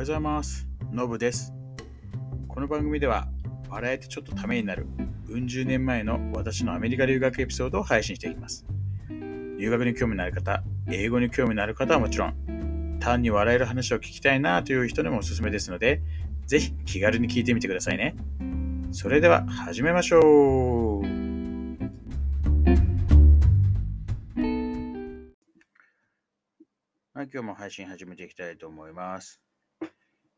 はようございます。のぶです。この番組では、笑えてちょっとためになる、うん十年前の私のアメリカ留学エピソードを配信していきます。留学に興味のある方、英語に興味のある方はもちろん、単に笑える話を聞きたいなという人にもおすすめですので、ぜひ気軽に聞いてみてくださいね。それでは始めましょう。はい、今日も配信始めていきたいと思います。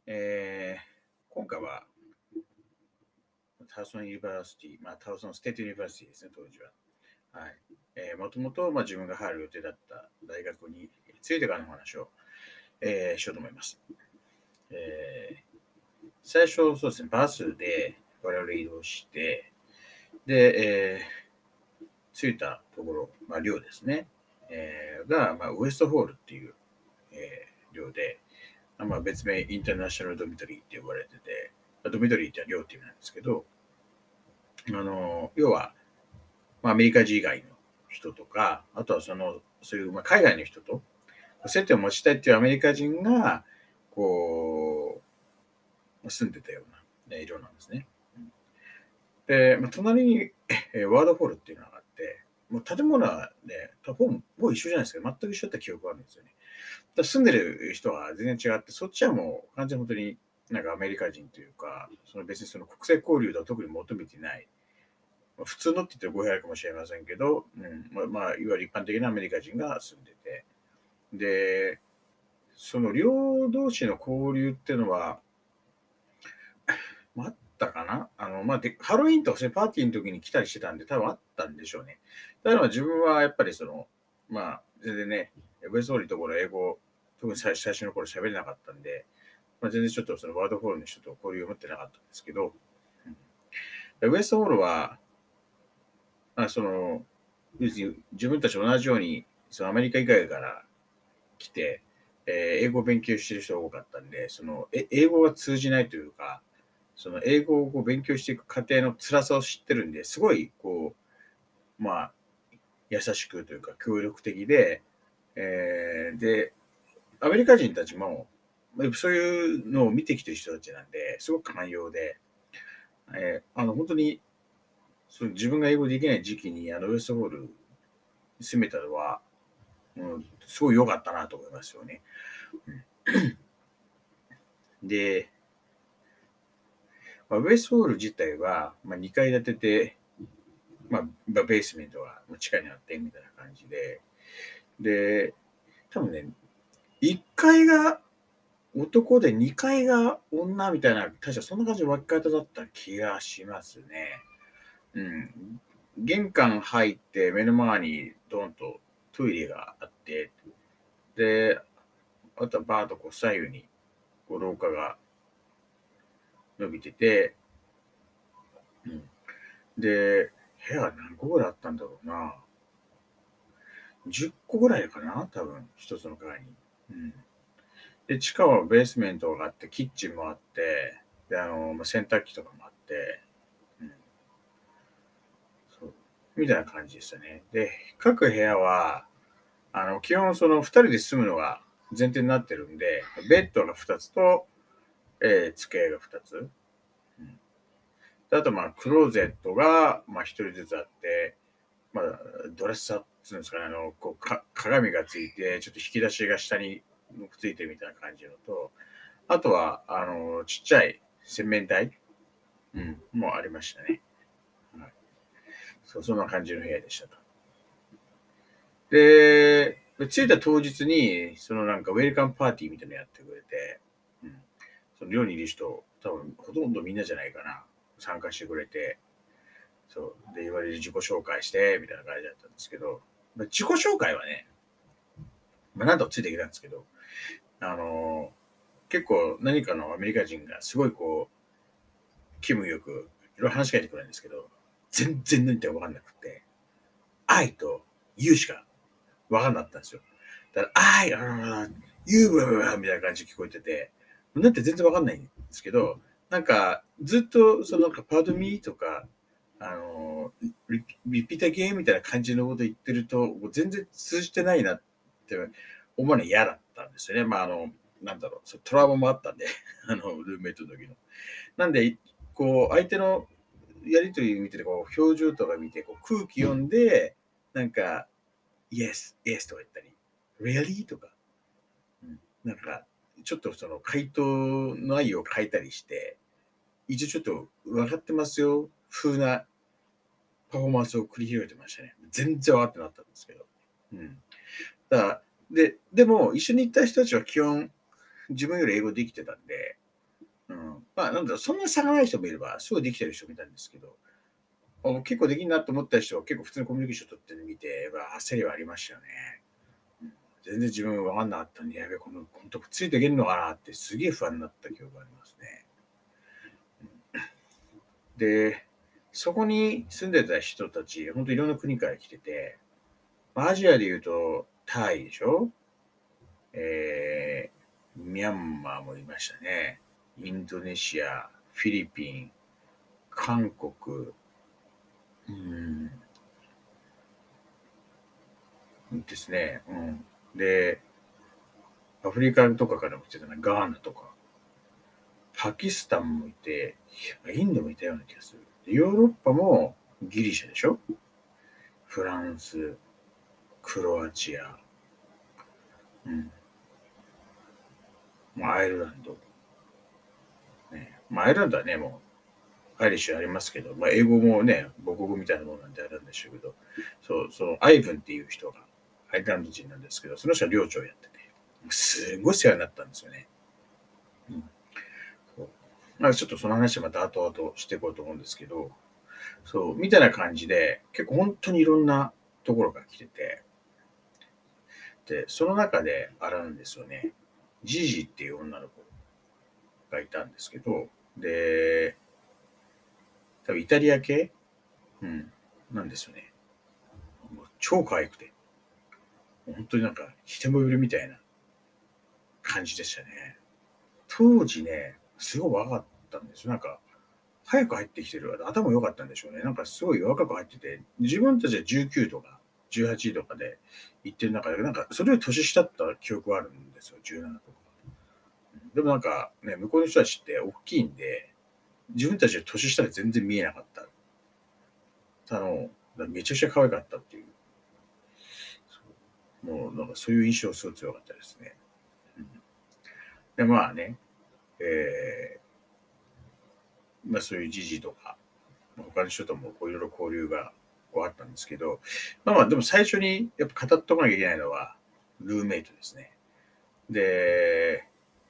えー、今回は、 Towson University、まあ、 Towson State University ですね、当時は。はい。えー、もともと、まあ、自分が入る予定だった大学についてからの話を、えー、しようと思います。えー、最初、そうですね、バスで我々移動して、で、えー、着いたところ、まあ、寮ですね、えー、が、まあ、ウエストホールっていう、えー、寮で、まあ、別名インターナショナルドミトリーって呼ばれてて、ドミトリーって寮っていう意味なんですけど、あの、要は、まあ、アメリカ人以外の人とか、あとはその、そういう、まあ、海外の人と接点を持ちたいっていうアメリカ人が、こう、住んでたような、ね、寮なんですね。で、まあ、隣に、えワードフォールっていうのがあって、もう建物はね、ほぼ一緒じゃないですけど、全く一緒だった記憶があるんですよね。だ住んでる人は全然違って、そっちはもう完全に本当になんかアメリカ人というか、その別にその国際交流では特に求めてない、普通のって言っても語弊あるかもしれませんけど、うんまあ、まあ、いわゆる一般的なアメリカ人が住んでて、で、その両同士の交流っていうのは、まあ、あったかな？あの、まあで、ハロウィンとかパーティーの時に来たりしてたんで、多分あったんでしょうね。だから自分はやっぱりその、まあ、全然ね、ウェストーリーところ英語、特に最最初の頃喋れなかったんで、まあ、全然ちょっとそのワードフォールの人と交流を持ってなかったんですけど、うん、ウエストホールは、まあその、自分たち同じように、そのアメリカ以外から来て、えー、英語を勉強してる人が多かったんで、そのえ英語が通じないというか、その英語を勉強していく過程の辛さを知ってるんで、すごい、こう、まあ、優しくというか協力的で、えー、で、アメリカ人たちも、そういうのを見てきてる人たちなんで、すごく寛容で、えー、あの、本当に、その自分が英語できない時期に、あの、ウエストホールに住めたのは、うん、すごい良かったなと思いますよね。で、まあ、ウエストホール自体は、まあ、2階建てで、まあ、ベースメントが地下にあってみたいな感じで、で、多分ね、1階が男で2階が女みたいな、確かそんな感じの分け方だった気がしますね。うん。玄関入って目の前にドンとトイレがあって、で、あとはバーとこう左右にこう廊下が伸びてて、うん。で、部屋何個ぐらいあったんだろうな。10個ぐらいかな多分、一つの階に。うん。で、地下はベースメントがあって、キッチンもあって、で、あの、洗濯機とかもあって、うん。そう。みたいな感じでしたね。で、各部屋は、あの、基本その2人で住むのが前提になってるんで、ベッドが2つと、えー、机が2つ。うん、あと、まあ、クローゼットが、まあ、1人ずつあって、まあ、ドレッサーっていうんですかね、あの、こうか、鏡がついて、ちょっと引き出しが下にくっついてるみたいな感じのと、あとは、あの、ちっちゃい洗面台、うん、もありましたね。はい。そう、そんな感じの部屋でしたと。で、着いた当日に、そのなんかウェルカムパーティーみたいなのやってくれて、うん、その寮にいる人、多分ほとんどみんなじゃないかな、参加してくれて、そう、で、言われる自己紹介して、みたいな感じだったんですけど、自己紹介はね、まあ、なんとついてきたんですけど、あのー、結構何かのアメリカ人がすごいこう、気分よく、いろいろ話しかけてくれるんですけど、全然何て分かんなくて、愛と You しか分かんなかったんですよ。だから、愛、あ You みたいな感じ聞こえてて、なんて全然分かんないんですけど、なんか、ずっと、そのなんか、パドミーとか、あの、リリピーターゲーみたいな感じのこと言ってると、もう全然通じてないなって思うの嫌だったんですよね。まあ、あの、なんだろう、トラウマもあったんで、あの、ルーメイトの時の。なんで、こう、相手のやりとり見てて、こう、表情とか見て、こう空気読んで、なんか、Yes, Yes とか言ったり、Really? とか、うん、なんか、ちょっとその回答の愛を変えたりして、一応ちょっと分かってますよ、風なパフォーマンスを繰り広げてましたね。全然分かってなかったんですけど。うん。だから、で、でも、一緒に行った人たちは基本、自分より英語できてたんで、うん、まあ、なんだろ、そんな差がない人もいれば、すごいできてる人もいたんですけど、結構できんなと思った人は結構普通にコミュニケーション取ってるの見て、まあ、焦りはありましたよね。全然自分分かんなかったんで、やべえ、この、本当ついていけるのかなってすげえ不安になった記憶がありますね。で、そこに住んでた人たち、本当いろんな国から来てて、アジアで言うと、タイでしょ？えー、ミャンマーもいましたね。インドネシア、フィリピン、韓国、うん、ですね。うん。で、アフリカとかからも来てたな、ガーナとか、パキスタンもいて、インドもいたような気がする。ヨーロッパもギリシャでしょ？フランス、クロアチア、うん。アイルランド。ね、まあ、アイルランドはね、もう、アイリッシュありますけど、まあ、英語もね、母国みたいなものなんであるんでしょうけど、そう、そのアイブンっていう人がアイルランド人なんですけど、その人は寮長やってて、すごい世話になったんですよね。うん。そうまあ、ちょっとその話はまた後々していこうと思うんですけど、そう、みたいな感じで、結構本当にいろんなところが来てて、で、その中であるんですよね。ジジっていう女の子がいたんですけど、で、多分イタリア系？うん、なんですよね。もう超可愛くて。本当になんか、一目惚れみたいな感じでしたね。当時ね、すごい若かったんです。なんか、早く入ってきてる。頭良かったんでしょうね。なんかすごい若く入ってて、自分たちは19とか18とかで行ってる中で、なんかそれより年下った記憶があるんですよ。17とか。でもなんかね、向こうの人たちって大きいんで、自分たちは年下で全然見えなかった。あの、めちゃくちゃ可愛かったっていう。もうなんかそういう印象すごい強かったですね。うん、で、まあね、えー、まあそういう時事とか、他の人ともこういろいろ交流がこうあったんですけど、まあまあでも最初にやっぱ語っとかなきゃいけないのは、ルーメイトですね。で、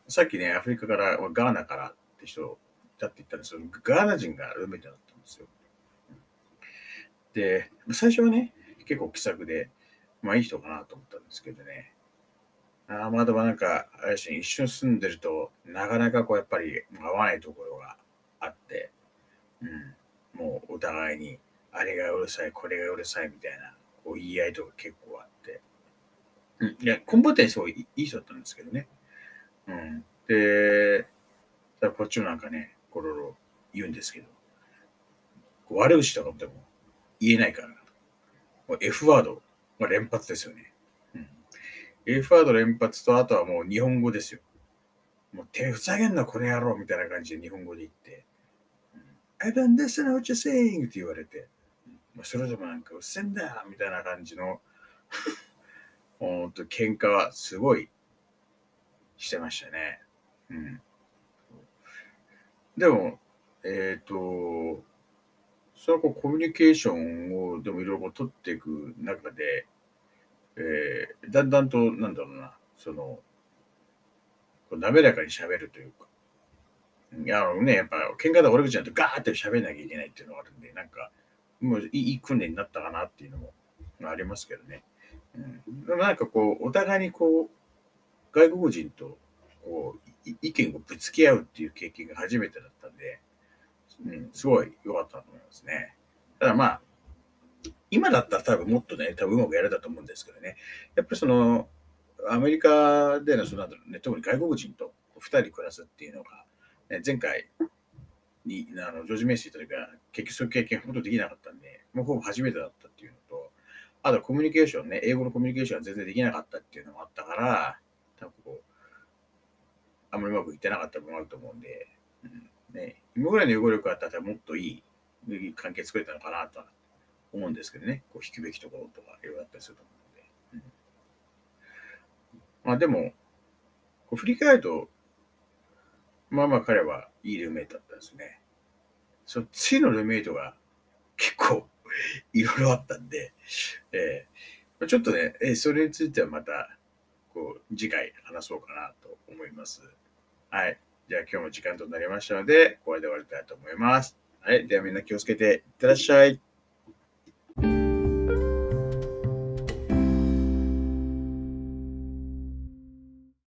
さっきね、アフリカから、ガーナからって人だって言ったんですけど、ガーナ人がルーメイトだったんですよ。で、最初はね、結構気さくで、まあいい人かなと思ったんですけどね。あまだなんか、あれし、一緒に住んでると、なかなかこうやっぱり合わないところがあって、うん、もうお互いに、あれがうるさい、これがうるさいみたいな、こう言い合いとか結構あって、うん、いや、根本的にすごいいい人だったんですけどね。うん、で、こっちもなんかね、ころろ言うんですけど、悪口とかでも言えないから、もう F ワードまあ、連発ですよね。うん。F ワード連発と、あとはもう日本語ですよ。もう手ふざけんな、この野郎みたいな感じで日本語で言って、I don't listen what you're saying って言われて、まあ、それでもなんかうっせんだみたいな感じの ほんと喧嘩はすごいしてましたね。うん。でも、えっ、ー、と、それはこうコミュニケーションをでもいろいろ取っていく中で、えー、だんだんと、なんだろうな、その、滑らかに喋るというか、あのね、やっぱ、喧嘩で俺口なんてガーって喋んなきゃいけないっていうのがあるんで、なんか、もういい訓練になったかなっていうのもありますけどね。うん、でもなんかこう、お互いにこう、外国人とこう意見をぶつけ合うっていう経験が初めてだったんで、うん、すごい良かったと思いますね。ただまあ、今だったら多分もっとね、多分うまくやれたと思うんですけどね。やっぱりその、アメリカでの、その、ね、特に外国人と2人暮らすっていうのが、前回に、あの、ジョージ・メイシーというか、結局そういう経験ほとんどできなかったんで、もうほぼ初めてだったっていうのと、あとコミュニケーションね、英語のコミュニケーションは全然できなかったっていうのもあったから、多分こうあんまりうまくいってなかった部分もあると思うんで、うんね、今ぐらいの予後力があったらもっといい関係作れたのかなとは思うんですけどね、こう引くべきところとかいろいろあったりすると思うので。うん、まあでも、こう振り返ると、まあまあ彼はいいルーメイトだったんですね。その次のルーメイトが結構 いろいろあったんで、えー、ちょっとね、えそれについてはまた、こう、次回話そうかなと思います。はい。じゃあ今日も時間となりましたので、これで終わりたいと思います。はい。ではみんな気をつけていってらっしゃい。